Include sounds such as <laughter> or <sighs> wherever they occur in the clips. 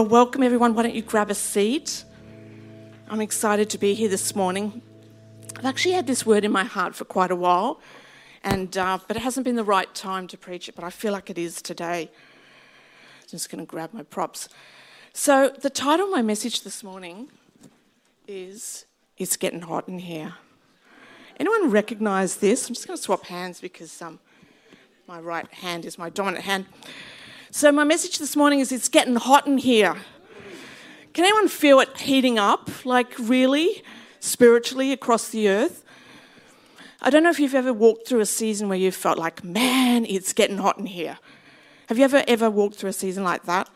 Well, welcome everyone. Why don't you grab a seat? I'm excited to be here this morning. I've actually had this word in my heart for quite a while, and uh, but it hasn't been the right time to preach it. But I feel like it is today. I'm just going to grab my props. So the title of my message this morning is "It's Getting Hot in Here." Anyone recognise this? I'm just going to swap hands because um, my right hand is my dominant hand. So, my message this morning is it's getting hot in here. Can anyone feel it heating up, like really spiritually across the earth? I don't know if you've ever walked through a season where you felt like, man, it's getting hot in here. Have you ever ever walked through a season like that?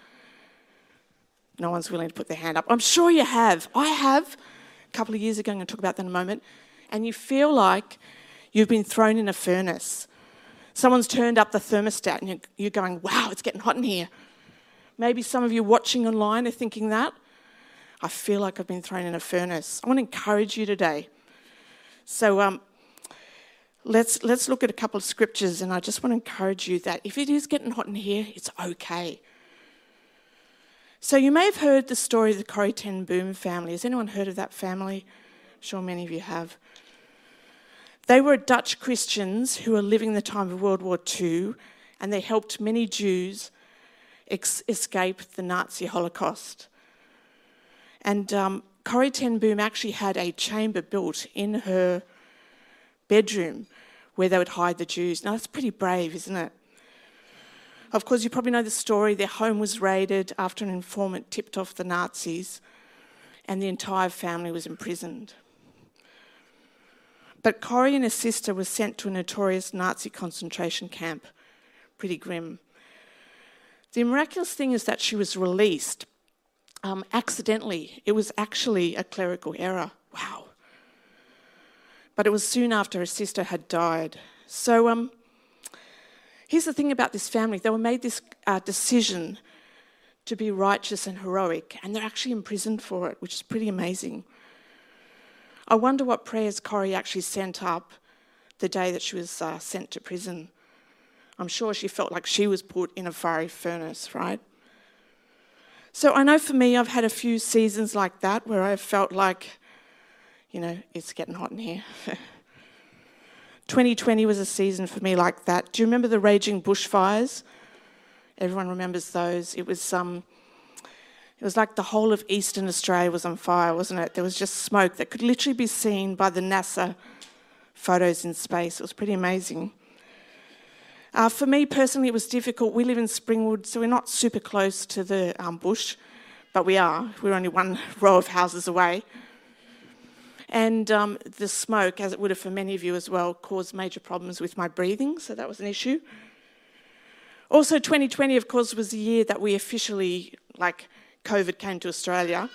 No one's willing to put their hand up. I'm sure you have. I have. A couple of years ago, I'm going to talk about that in a moment. And you feel like you've been thrown in a furnace. Someone's turned up the thermostat and you're going, wow, it's getting hot in here. Maybe some of you watching online are thinking that. I feel like I've been thrown in a furnace. I want to encourage you today. So um, let's, let's look at a couple of scriptures, and I just want to encourage you that if it is getting hot in here, it's okay. So you may have heard the story of the Corrie Ten Boom family. Has anyone heard of that family? I'm sure many of you have. They were Dutch Christians who were living the time of World War II, and they helped many Jews ex- escape the Nazi Holocaust. And um, Corrie Ten Boom actually had a chamber built in her bedroom where they would hide the Jews. Now, that's pretty brave, isn't it? Of course, you probably know the story. Their home was raided after an informant tipped off the Nazis, and the entire family was imprisoned. But Corrie and her sister were sent to a notorious Nazi concentration camp. Pretty grim. The miraculous thing is that she was released um, accidentally. It was actually a clerical error. Wow. But it was soon after her sister had died. So um, here's the thing about this family they were made this uh, decision to be righteous and heroic, and they're actually imprisoned for it, which is pretty amazing. I wonder what prayers Corrie actually sent up the day that she was uh, sent to prison. I'm sure she felt like she was put in a fiery furnace, right? So I know for me, I've had a few seasons like that where I felt like, you know, it's getting hot in here. <laughs> 2020 was a season for me like that. Do you remember the raging bushfires? Everyone remembers those. It was um, it was like the whole of eastern Australia was on fire, wasn't it? There was just smoke that could literally be seen by the NASA photos in space. It was pretty amazing. Uh, for me personally, it was difficult. We live in Springwood, so we're not super close to the um, bush, but we are. We're only one <laughs> row of houses away. And um, the smoke, as it would have for many of you as well, caused major problems with my breathing, so that was an issue. Also, 2020, of course, was the year that we officially, like, COVID came to Australia.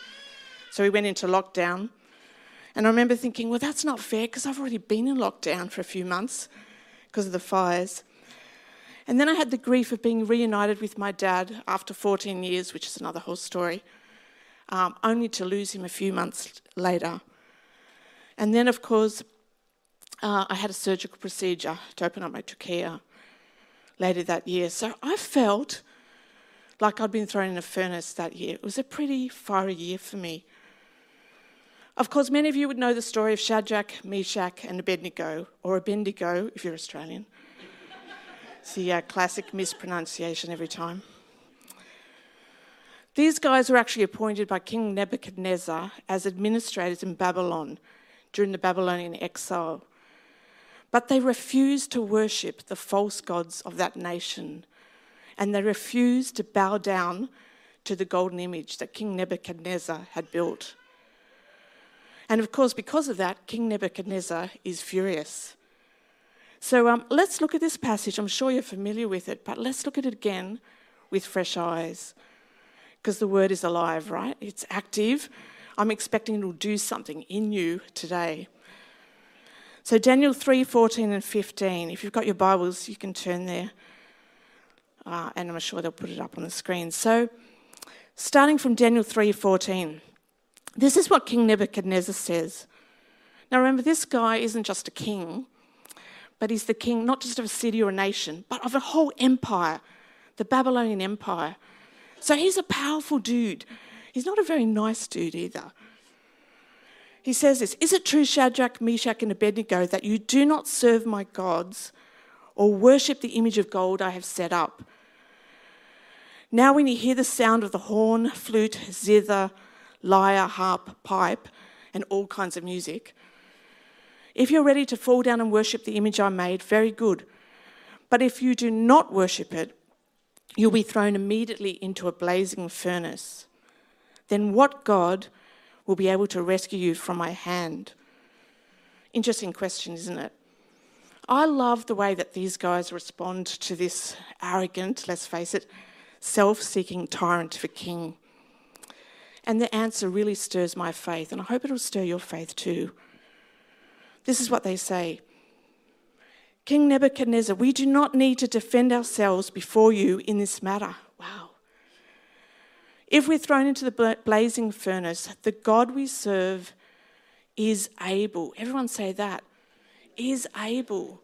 So we went into lockdown. And I remember thinking, well, that's not fair because I've already been in lockdown for a few months because of the fires. And then I had the grief of being reunited with my dad after 14 years, which is another whole story, um, only to lose him a few months later. And then, of course, uh, I had a surgical procedure to open up my trachea later that year. So I felt like I'd been thrown in a furnace that year. It was a pretty fiery year for me. Of course, many of you would know the story of Shadrach, Meshach, and Abednego, or Abednego if you're Australian. it's the uh, classic mispronunciation every time. These guys were actually appointed by King Nebuchadnezzar as administrators in Babylon during the Babylonian exile. But they refused to worship the false gods of that nation and they refused to bow down to the golden image that King Nebuchadnezzar had built. And of course, because of that, King Nebuchadnezzar is furious. So um, let's look at this passage. I'm sure you're familiar with it, but let's look at it again with fresh eyes. Because the word is alive, right? It's active. I'm expecting it will do something in you today. So Daniel 3 14 and 15. If you've got your Bibles, you can turn there uh, and I'm sure they'll put it up on the screen. So, starting from Daniel 3:14, this is what King Nebuchadnezzar says. Now, remember, this guy isn't just a king, but he's the king not just of a city or a nation, but of a whole empire, the Babylonian Empire. So he's a powerful dude. He's not a very nice dude either. He says this Is it true, Shadrach, Meshach, and Abednego, that you do not serve my gods or worship the image of gold I have set up? Now, when you hear the sound of the horn, flute, zither, lyre, harp, pipe, and all kinds of music, if you're ready to fall down and worship the image I made, very good. But if you do not worship it, you'll be thrown immediately into a blazing furnace. Then what God will be able to rescue you from my hand? Interesting question, isn't it? I love the way that these guys respond to this arrogant, let's face it, self seeking tyrant for king. And the answer really stirs my faith, and I hope it'll stir your faith too. This is what they say King Nebuchadnezzar, we do not need to defend ourselves before you in this matter. Wow. If we're thrown into the blazing furnace, the God we serve is able. Everyone say that. Is able.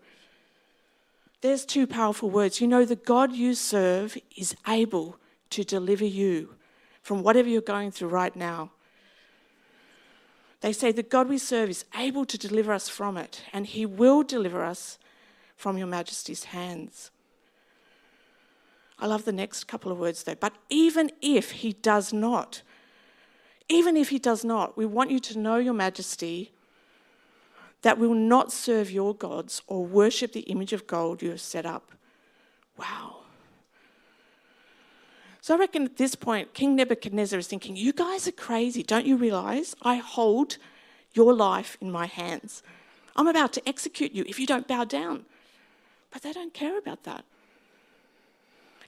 There's two powerful words. You know, the God you serve is able to deliver you from whatever you're going through right now. They say the God we serve is able to deliver us from it, and He will deliver us from Your Majesty's hands. I love the next couple of words though. But even if He does not, even if He does not, we want you to know, Your Majesty, that will not serve your gods or worship the image of gold you have set up. Wow. So I reckon at this point, King Nebuchadnezzar is thinking, You guys are crazy. Don't you realize I hold your life in my hands? I'm about to execute you if you don't bow down. But they don't care about that.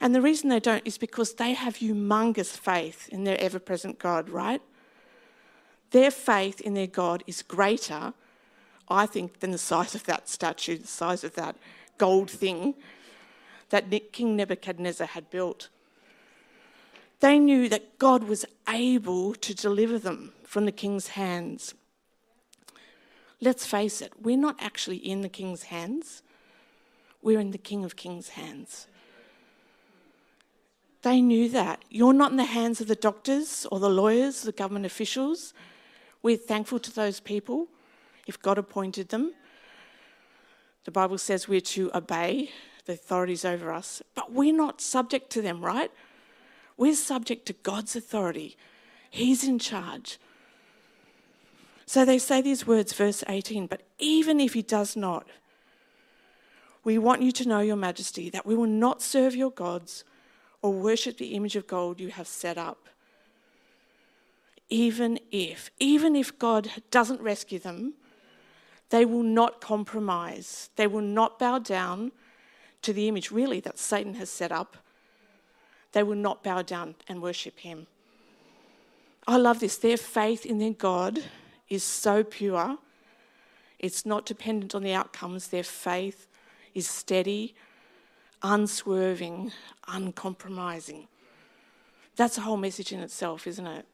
And the reason they don't is because they have humongous faith in their ever present God, right? Their faith in their God is greater, I think, than the size of that statue, the size of that gold thing that King Nebuchadnezzar had built. They knew that God was able to deliver them from the king's hands. Let's face it, we're not actually in the king's hands, we're in the King of Kings' hands. They knew that. You're not in the hands of the doctors or the lawyers, the government officials. We're thankful to those people if God appointed them. The Bible says we're to obey the authorities over us, but we're not subject to them, right? We're subject to God's authority, He's in charge. So they say these words, verse 18, but even if He does not, we want you to know, Your Majesty, that we will not serve your gods or worship the image of gold you have set up. Even if, even if God doesn't rescue them, they will not compromise. They will not bow down to the image, really, that Satan has set up they will not bow down and worship him. I love this. Their faith in their God is so pure. It's not dependent on the outcomes. Their faith is steady, unswerving, uncompromising. That's a whole message in itself, isn't it?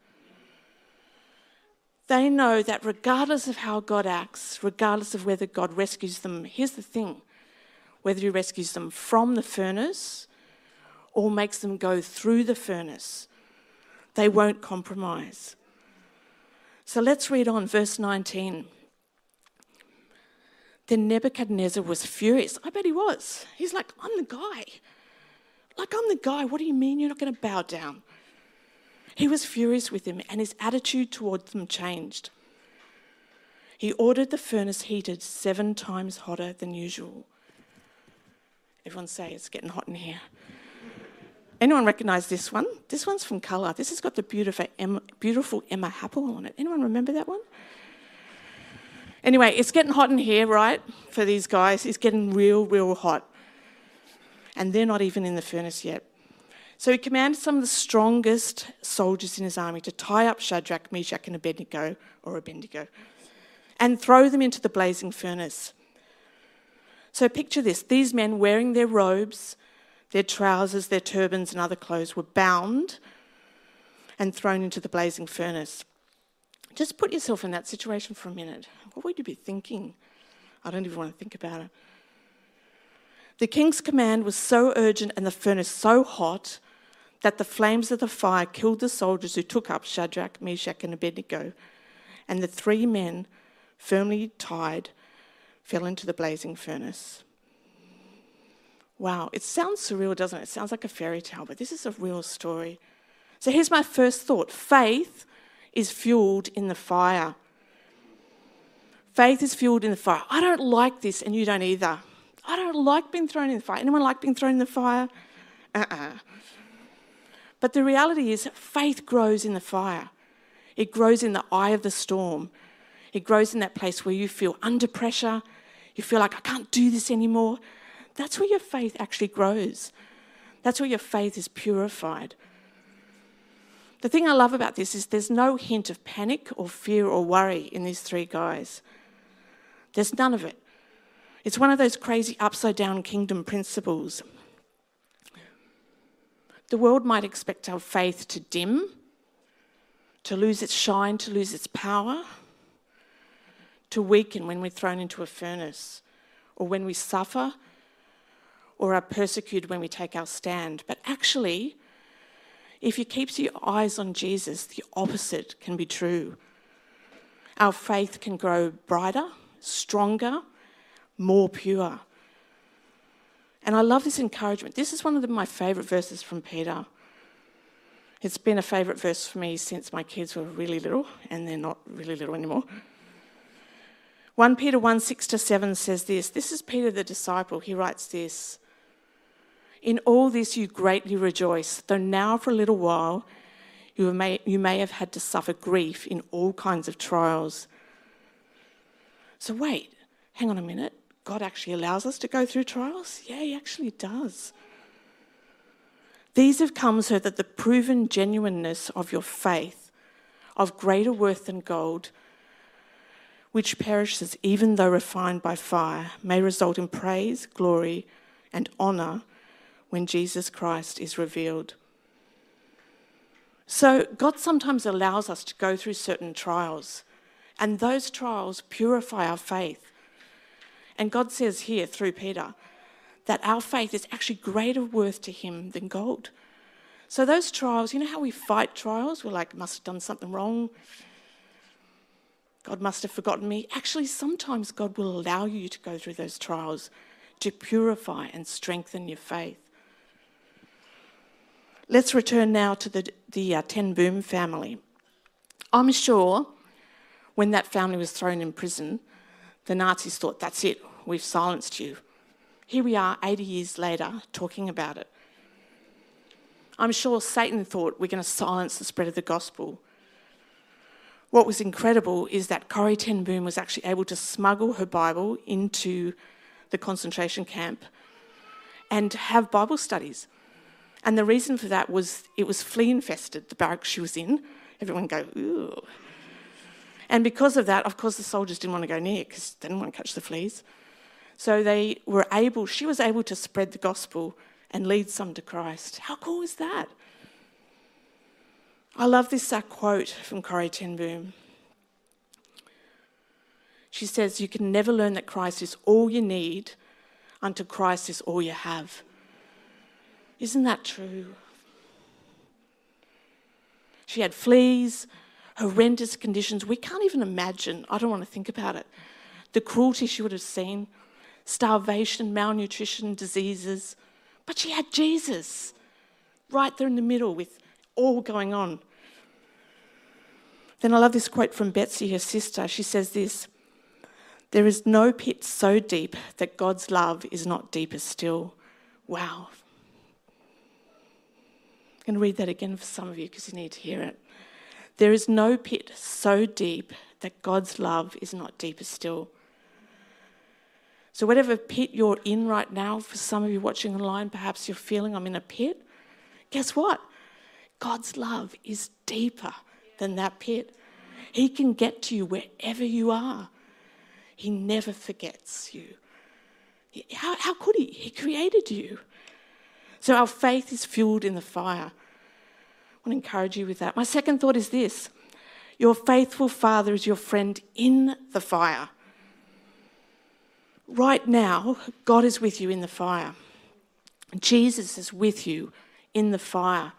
They know that regardless of how God acts, regardless of whether God rescues them, here's the thing whether He rescues them from the furnace or makes them go through the furnace. They won't compromise. So let's read on, verse 19. Then Nebuchadnezzar was furious. I bet he was. He's like, I'm the guy. Like, I'm the guy. What do you mean you're not going to bow down? He was furious with him, and his attitude towards them changed. He ordered the furnace heated seven times hotter than usual. Everyone say it's getting hot in here. Anyone recognise this one? This one's from Colour. This has got the beautiful Emma, beautiful Emma Happel on it. Anyone remember that one? Anyway, it's getting hot in here, right? For these guys, it's getting real, real hot. And they're not even in the furnace yet. So he commanded some of the strongest soldiers in his army to tie up Shadrach, Meshach, and Abednego, or Abednego, and throw them into the blazing furnace. So picture this these men wearing their robes their trousers, their turbans, and other clothes were bound and thrown into the blazing furnace. Just put yourself in that situation for a minute. What would you be thinking? I don't even want to think about it. The king's command was so urgent and the furnace so hot that the flames of the fire killed the soldiers who took up Shadrach, Meshach, and Abednego, and the three men, firmly tied, fell into the blazing furnace. Wow, it sounds surreal, doesn't it? It sounds like a fairy tale, but this is a real story. So here's my first thought faith is fueled in the fire. Faith is fueled in the fire. I don't like this, and you don't either. I don't like being thrown in the fire. Anyone like being thrown in the fire? Uh uh-uh. uh But the reality is, faith grows in the fire. It grows in the eye of the storm. It grows in that place where you feel under pressure. You feel like, I can't do this anymore. That's where your faith actually grows. That's where your faith is purified. The thing I love about this is there's no hint of panic or fear or worry in these three guys. There's none of it. It's one of those crazy upside down kingdom principles. The world might expect our faith to dim, to lose its shine, to lose its power, to weaken when we're thrown into a furnace, or when we suffer, or are persecuted when we take our stand. But actually, if you keep your eyes on Jesus, the opposite can be true. Our faith can grow brighter, stronger, more pure. And I love this encouragement. This is one of the, my favourite verses from Peter. It's been a favourite verse for me since my kids were really little, and they're not really little anymore. 1 Peter 1 6 to 7 says this. This is Peter the disciple. He writes this In all this you greatly rejoice, though now for a little while you may, you may have had to suffer grief in all kinds of trials. So, wait, hang on a minute. God actually allows us to go through trials? Yeah, He actually does. These have come so that the proven genuineness of your faith, of greater worth than gold, which perishes even though refined by fire, may result in praise, glory, and honour when Jesus Christ is revealed. So, God sometimes allows us to go through certain trials, and those trials purify our faith. And God says here through Peter that our faith is actually greater worth to Him than gold. So, those trials, you know how we fight trials? We're like, must have done something wrong. God must have forgotten me. Actually, sometimes God will allow you to go through those trials to purify and strengthen your faith. Let's return now to the, the uh, Ten Boom family. I'm sure when that family was thrown in prison, the Nazis thought, that's it, we've silenced you. Here we are, 80 years later, talking about it. I'm sure Satan thought we're going to silence the spread of the gospel. What was incredible is that Corrie Ten Boom was actually able to smuggle her Bible into the concentration camp and have Bible studies. And the reason for that was it was flea infested, the barracks she was in. Everyone go, ooh. And because of that, of course, the soldiers didn't want to go near because they didn't want to catch the fleas. So they were able, she was able to spread the gospel and lead some to Christ. How cool is that? I love this uh, quote from Corrie Ten Boom. She says, You can never learn that Christ is all you need until Christ is all you have. Isn't that true? She had fleas, horrendous conditions. We can't even imagine. I don't want to think about it. The cruelty she would have seen, starvation, malnutrition, diseases. But she had Jesus right there in the middle with all going on. Then I love this quote from Betsy, her sister. She says this There is no pit so deep that God's love is not deeper still. Wow. I'm going to read that again for some of you because you need to hear it. There is no pit so deep that God's love is not deeper still. So, whatever pit you're in right now, for some of you watching online, perhaps you're feeling I'm in a pit. Guess what? God's love is deeper than that pit. He can get to you wherever you are. He never forgets you. How, how could He? He created you. So, our faith is fueled in the fire. I want to encourage you with that. My second thought is this Your faithful Father is your friend in the fire. Right now, God is with you in the fire. Jesus is with you in the fire.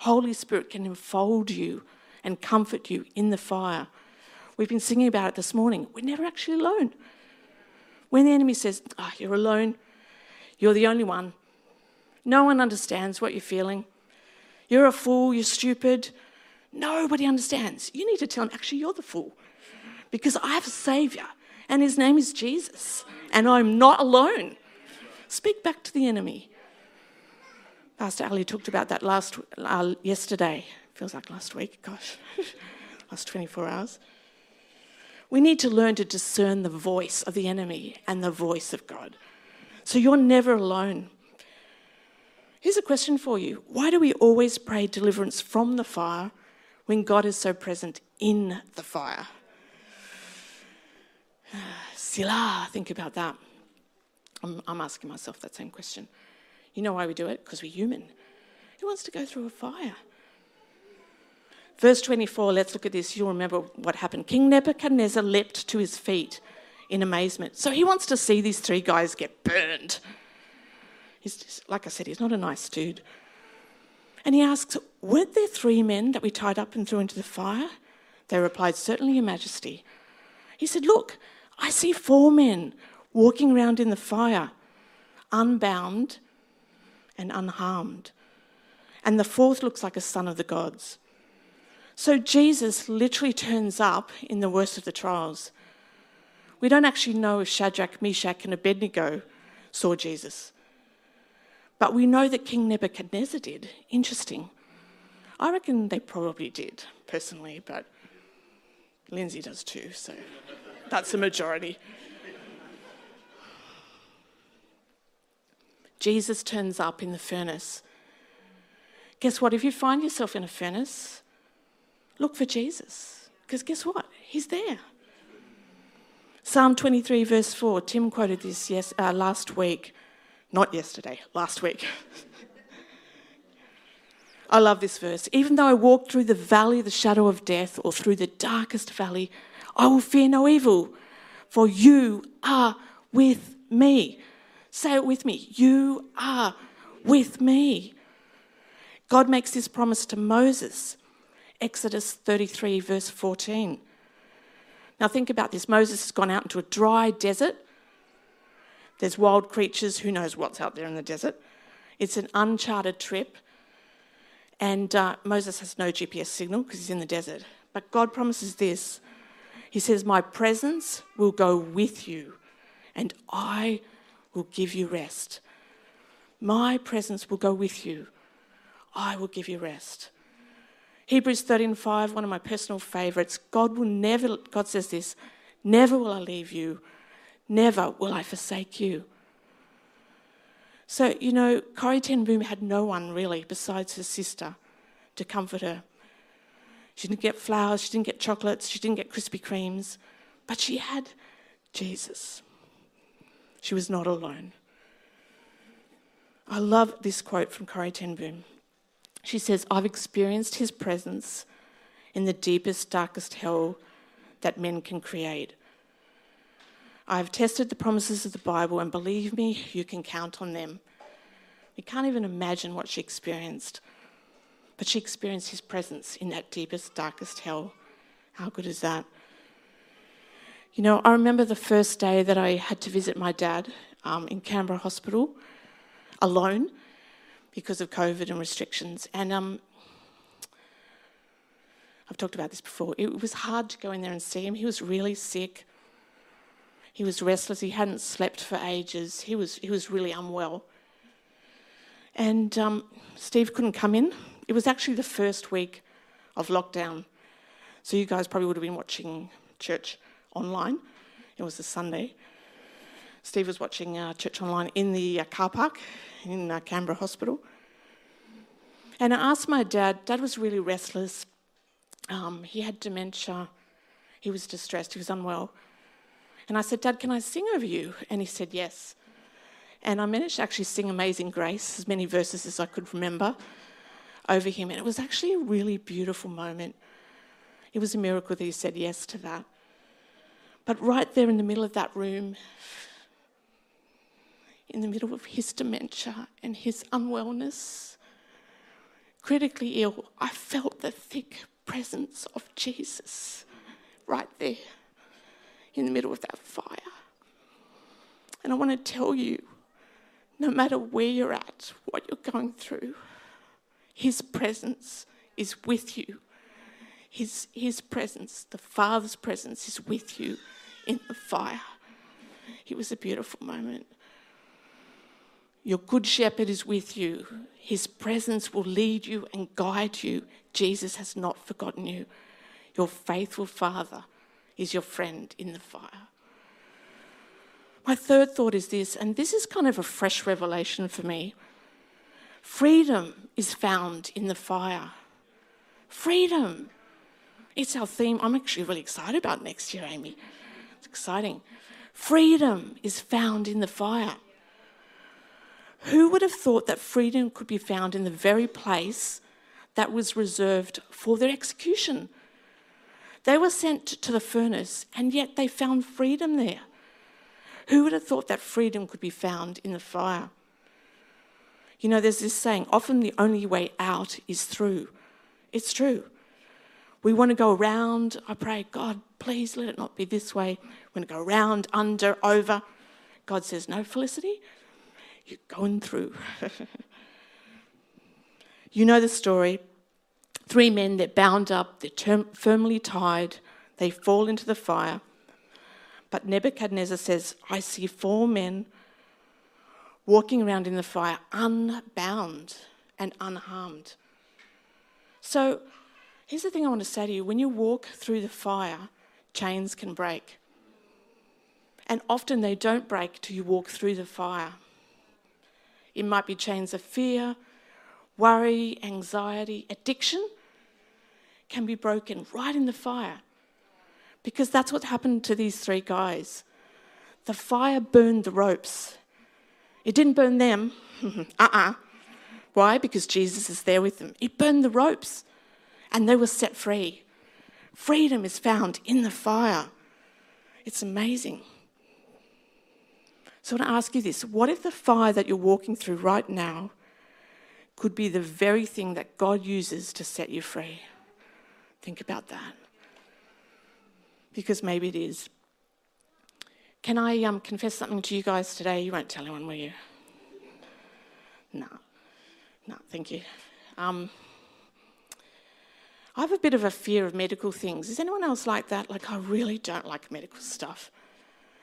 Holy Spirit can enfold you and comfort you in the fire. We've been singing about it this morning. We're never actually alone. When the enemy says, oh, You're alone, you're the only one, no one understands what you're feeling. You're a fool, you're stupid. Nobody understands. You need to tell them, Actually, you're the fool because I have a Savior and his name is Jesus and I'm not alone. Speak back to the enemy. Pastor Ali talked about that last uh, yesterday. Feels like last week. Gosh, <laughs> last 24 hours. We need to learn to discern the voice of the enemy and the voice of God. So you're never alone. Here's a question for you Why do we always pray deliverance from the fire when God is so present in the fire? <sighs> Selah, think about that. I'm, I'm asking myself that same question. You know why we do it? Because we're human. Who wants to go through a fire? Verse 24, let's look at this. You'll remember what happened. King Nebuchadnezzar leapt to his feet in amazement. So he wants to see these three guys get burned. He's just, like I said, he's not a nice dude. And he asks, Weren't there three men that we tied up and threw into the fire? They replied, Certainly, Your Majesty. He said, Look, I see four men walking around in the fire, unbound and unharmed. And the fourth looks like a son of the gods. So Jesus literally turns up in the worst of the trials. We don't actually know if Shadrach, Meshach, and Abednego saw Jesus. But we know that King Nebuchadnezzar did. Interesting. I reckon they probably did, personally, but Lindsay does too, so that's a majority. Jesus turns up in the furnace. Guess what? If you find yourself in a furnace, Look for Jesus. Because guess what? He's there. Psalm 23, verse 4. Tim quoted this yes, uh, last week. Not yesterday, last week. I love this verse. Even though I walk through the valley of the shadow of death or through the darkest valley, I will fear no evil, for you are with me. Say it with me. You are with me. God makes this promise to Moses Exodus 33, verse 14. Now, think about this Moses has gone out into a dry desert. There's wild creatures, who knows what's out there in the desert. It's an uncharted trip. And uh, Moses has no GPS signal because he's in the desert. But God promises this He says, My presence will go with you, and I will give you rest. My presence will go with you. I will give you rest. Hebrews 13:5, one of my personal favorites. God will never, God says this, never will I leave you, never will I forsake you. So, you know, Corrie Ten Boom had no one really besides her sister to comfort her. She didn't get flowers, she didn't get chocolates, she didn't get Krispy Kremes, but she had Jesus. She was not alone. I love this quote from Corrie Ten Boom. She says, I've experienced his presence in the deepest, darkest hell that men can create. I've tested the promises of the Bible, and believe me, you can count on them. We can't even imagine what she experienced, but she experienced his presence in that deepest, darkest hell. How good is that? You know, I remember the first day that I had to visit my dad um, in Canberra Hospital alone because of COVID and restrictions. And um, I've talked about this before. It was hard to go in there and see him. He was really sick. He was restless. He hadn't slept for ages. He was, he was really unwell. And um, Steve couldn't come in. It was actually the first week of lockdown. So you guys probably would have been watching church online. It was a Sunday. Steve was watching uh, church online in the uh, car park in uh, Canberra Hospital. And I asked my dad, Dad was really restless. Um, he had dementia. He was distressed. He was unwell. And I said, Dad, can I sing over you? And he said, Yes. And I managed to actually sing Amazing Grace, as many verses as I could remember, over him. And it was actually a really beautiful moment. It was a miracle that he said yes to that. But right there in the middle of that room, in the middle of his dementia and his unwellness, critically ill, I felt the thick presence of Jesus right there in the middle of that fire. And I want to tell you no matter where you're at, what you're going through, His presence is with you. His, his presence, the Father's presence, is with you in the fire. It was a beautiful moment. Your good shepherd is with you. His presence will lead you and guide you. Jesus has not forgotten you. Your faithful Father is your friend in the fire. My third thought is this, and this is kind of a fresh revelation for me. Freedom is found in the fire. Freedom. It's our theme. I'm actually really excited about next year, Amy. It's exciting. Freedom is found in the fire. Who would have thought that freedom could be found in the very place that was reserved for their execution? They were sent to the furnace, and yet they found freedom there. Who would have thought that freedom could be found in the fire? You know, there's this saying often the only way out is through. It's true. We want to go around. I pray, God, please let it not be this way. We want to go around, under, over. God says, No, Felicity, you're going through. <laughs> you know the story. Three men, they're bound up, they're term- firmly tied, they fall into the fire. But Nebuchadnezzar says, I see four men walking around in the fire, unbound and unharmed. So here's the thing I want to say to you when you walk through the fire, chains can break. And often they don't break till you walk through the fire. It might be chains of fear, worry, anxiety, addiction can be broken right in the fire. Because that's what happened to these three guys. The fire burned the ropes. It didn't burn them. uh <laughs> uh-uh. uh Why? Because Jesus is there with them. It burned the ropes and they were set free. Freedom is found in the fire. It's amazing. So I want to ask you this what if the fire that you're walking through right now could be the very thing that God uses to set you free? Think about that because maybe it is. Can I um, confess something to you guys today? You won't tell anyone, will you? No. No, thank you. Um, I have a bit of a fear of medical things. Is anyone else like that? Like, I really don't like medical stuff.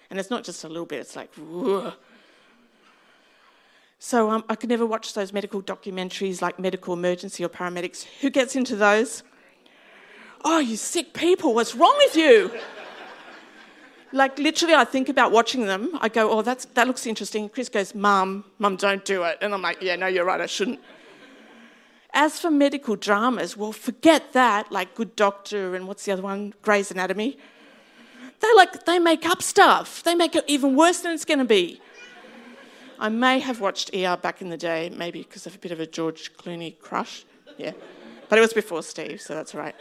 And it's not just a little bit, it's like, Whoa. So um, I could never watch those medical documentaries like Medical Emergency or Paramedics. Who gets into those? Oh, you sick people, what's wrong with you? like literally, I think about watching them. I go, oh, that's, that looks interesting. Chris goes, Mum, Mum, don't do it. And I'm like, yeah, no, you're right, I shouldn't. As for medical dramas, well, forget that, like Good Doctor and what's the other one? Grey's Anatomy. They like they make up stuff. They make it even worse than it's going to be. I may have watched ER back in the day, maybe because of a bit of a George Clooney crush. Yeah. But it was before Steve, so that's right.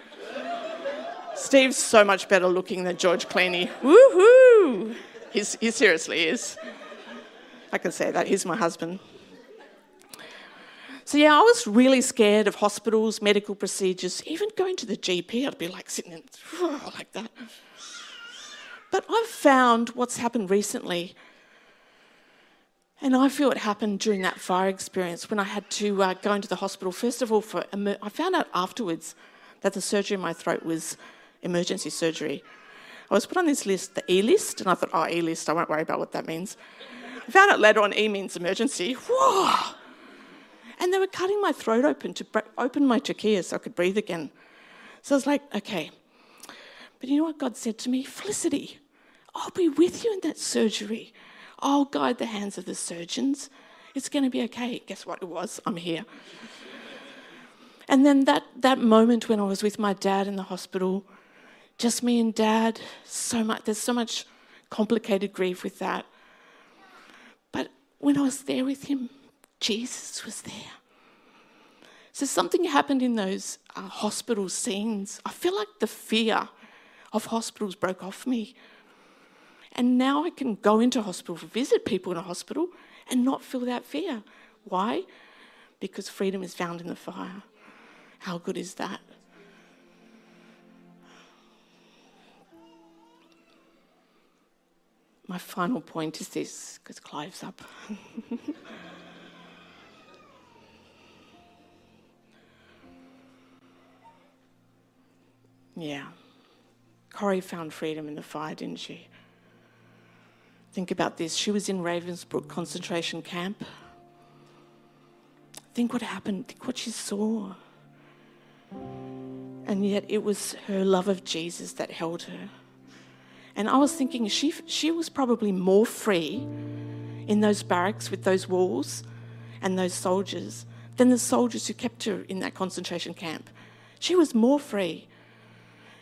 Steve's so much better looking than George Clooney. Woohoo! He's, he seriously is. I can say that. He's my husband. So, yeah, I was really scared of hospitals, medical procedures, even going to the GP. I'd be like sitting in, <sighs> like that. But I've found what's happened recently, and I feel it happened during that fire experience when I had to uh, go into the hospital. First of all, for I found out afterwards that the surgery in my throat was emergency surgery. I was put on this list, the E list, and I thought, oh, E list, I won't worry about what that means. I found out later on E means emergency. Whoa! And they were cutting my throat open to open my trachea so I could breathe again. So I was like, okay. But you know what God said to me? Felicity, I'll be with you in that surgery. I'll guide the hands of the surgeons. It's going to be okay. Guess what it was? I'm here. <laughs> And then that, that moment when I was with my dad in the hospital, just me and dad, so much, there's so much complicated grief with that. But when I was there with him, Jesus was there. So something happened in those uh, hospital scenes. I feel like the fear of hospitals broke off me. And now I can go into hospital, visit people in a hospital, and not feel that fear. Why? Because freedom is found in the fire. How good is that? My final point is this, because Clive's up. <laughs> yeah. Corrie found freedom in the fire, didn't she? Think about this. She was in Ravensbrück concentration camp. Think what happened, think what she saw. And yet it was her love of Jesus that held her. And I was thinking she, she was probably more free in those barracks with those walls and those soldiers than the soldiers who kept her in that concentration camp. She was more free.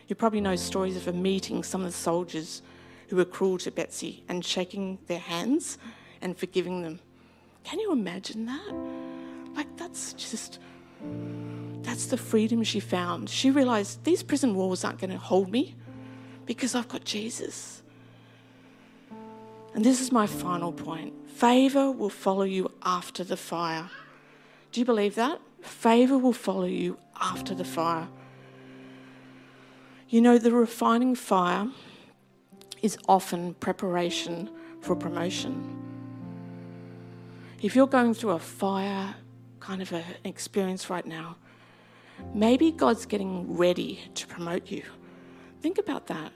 You probably know stories of her meeting some of the soldiers who were cruel to Betsy and shaking their hands and forgiving them. Can you imagine that? Like, that's just, that's the freedom she found. She realized these prison walls aren't going to hold me because I've got Jesus. And this is my final point favor will follow you after the fire. Do you believe that? Favor will follow you after the fire. You know, the refining fire is often preparation for promotion. If you're going through a fire kind of an experience right now, maybe God's getting ready to promote you. Think about that.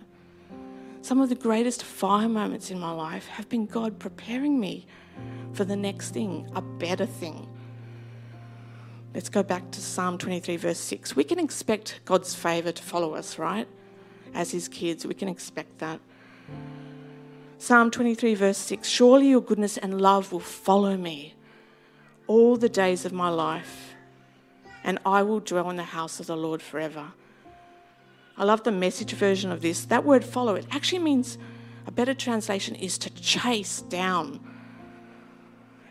Some of the greatest fire moments in my life have been God preparing me for the next thing, a better thing. Let's go back to Psalm 23, verse 6. We can expect God's favour to follow us, right? As His kids, we can expect that. Psalm 23, verse 6 Surely your goodness and love will follow me all the days of my life, and I will dwell in the house of the Lord forever. I love the message version of this. That word follow, it actually means a better translation is to chase down.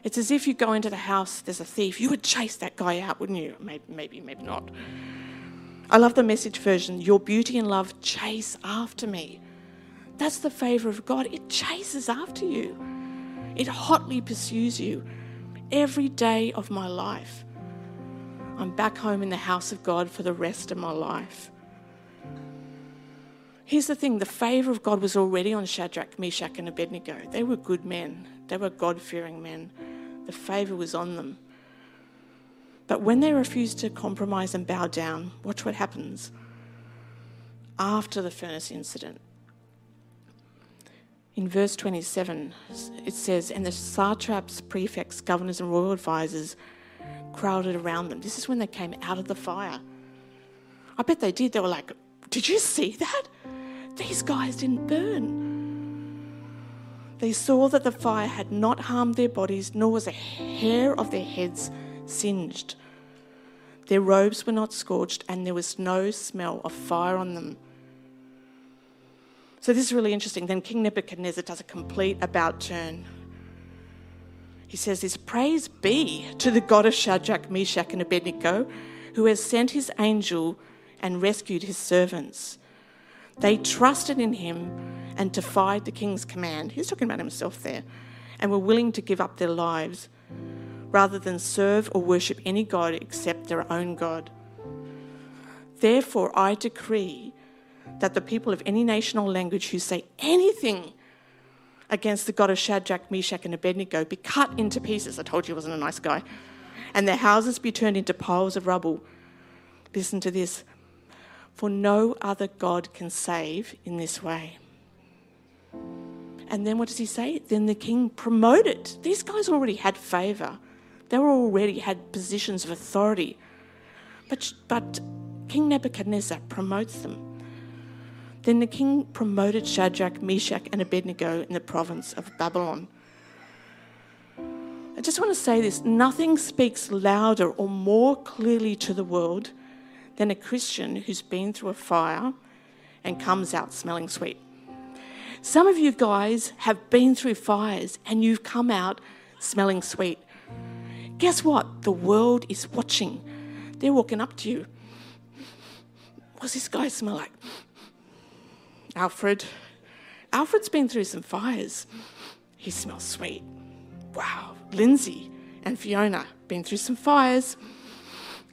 It's as if you go into the house, there's a thief, you would chase that guy out, wouldn't you? Maybe, maybe, maybe not. I love the message version. Your beauty and love chase after me. That's the favour of God. It chases after you, it hotly pursues you every day of my life. I'm back home in the house of God for the rest of my life. Here's the thing the favour of God was already on Shadrach, Meshach, and Abednego. They were good men, they were God fearing men. The favour was on them. But when they refused to compromise and bow down, watch what happens after the furnace incident. In verse 27, it says, And the satraps, prefects, governors, and royal advisors crowded around them. This is when they came out of the fire. I bet they did. They were like, Did you see that? These guys didn't burn. They saw that the fire had not harmed their bodies, nor was a hair of their heads singed. Their robes were not scorched, and there was no smell of fire on them. So, this is really interesting. Then King Nebuchadnezzar does a complete about turn. He says this Praise be to the God of Shadrach, Meshach, and Abednego, who has sent his angel and rescued his servants. They trusted in him and defied the king's command. He's talking about himself there. And were willing to give up their lives rather than serve or worship any God except their own God. Therefore, I decree that the people of any nation or language who say anything against the God of Shadrach, Meshach, and Abednego be cut into pieces. I told you he wasn't a nice guy. And their houses be turned into piles of rubble. Listen to this. For no other God can save in this way. And then what does he say? Then the king promoted. These guys already had favour. They already had positions of authority. But, but King Nebuchadnezzar promotes them. Then the king promoted Shadrach, Meshach, and Abednego in the province of Babylon. I just want to say this nothing speaks louder or more clearly to the world than a Christian who's been through a fire and comes out smelling sweet. Some of you guys have been through fires and you've come out smelling sweet. Guess what? The world is watching. They're walking up to you. What's this guy smell like? Alfred. Alfred's been through some fires. He smells sweet. Wow. Lindsay and Fiona been through some fires.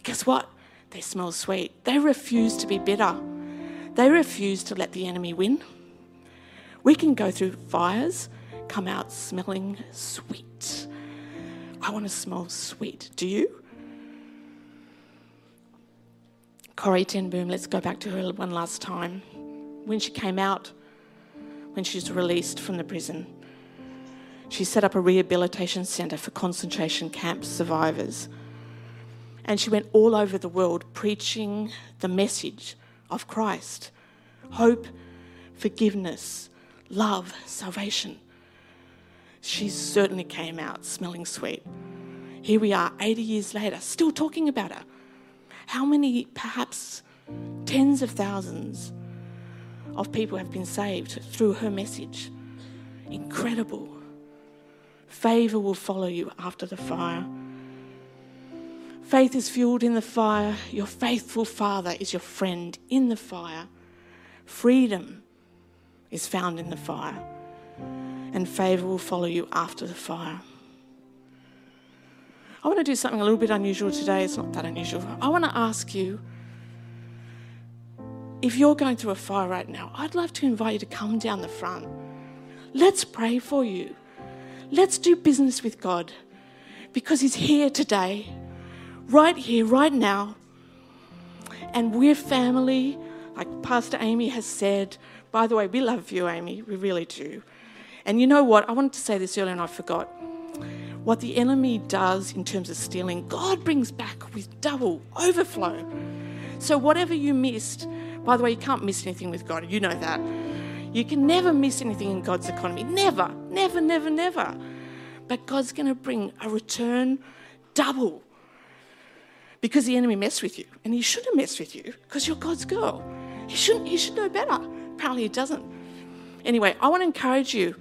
Guess what? they smell sweet. They refuse to be bitter. They refuse to let the enemy win. We can go through fires, come out smelling sweet. I want to smell sweet. Do you? Corrie Ten Boom, let's go back to her one last time. When she came out, when she was released from the prison, she set up a rehabilitation centre for concentration camp survivors. And she went all over the world preaching the message of Christ hope, forgiveness, love, salvation. She certainly came out smelling sweet. Here we are, 80 years later, still talking about her. How many, perhaps tens of thousands of people have been saved through her message? Incredible. Favor will follow you after the fire. Faith is fueled in the fire. Your faithful Father is your friend in the fire. Freedom is found in the fire. And favor will follow you after the fire. I want to do something a little bit unusual today. It's not that unusual. I want to ask you if you're going through a fire right now, I'd love to invite you to come down the front. Let's pray for you. Let's do business with God because He's here today, right here, right now. And we're family, like Pastor Amy has said. By the way, we love you, Amy. We really do. And you know what? I wanted to say this earlier and I forgot what the enemy does in terms of stealing, God brings back with double overflow. So, whatever you missed, by the way, you can't miss anything with God. You know that. You can never miss anything in God's economy. Never, never, never, never. But God's going to bring a return double because the enemy messed with you. And he shouldn't mess with you because you're God's girl. He, shouldn't, he should know better. Apparently, he doesn't. Anyway, I want to encourage you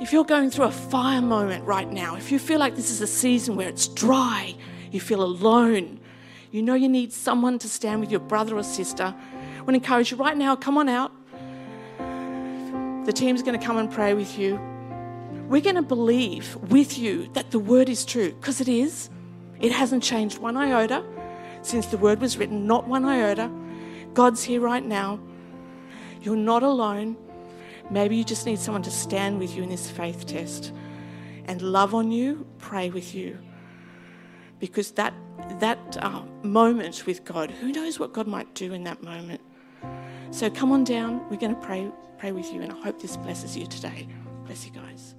if you're going through a fire moment right now, if you feel like this is a season where it's dry, you feel alone, you know you need someone to stand with your brother or sister, I want to encourage you right now, come on out. The team's going to come and pray with you. We're going to believe with you that the word is true, because it is. It hasn't changed one iota since the word was written, not one iota. God's here right now. You're not alone. Maybe you just need someone to stand with you in this faith test and love on you, pray with you. Because that, that uh, moment with God, who knows what God might do in that moment? So come on down. We're going to pray, pray with you, and I hope this blesses you today. Bless you guys.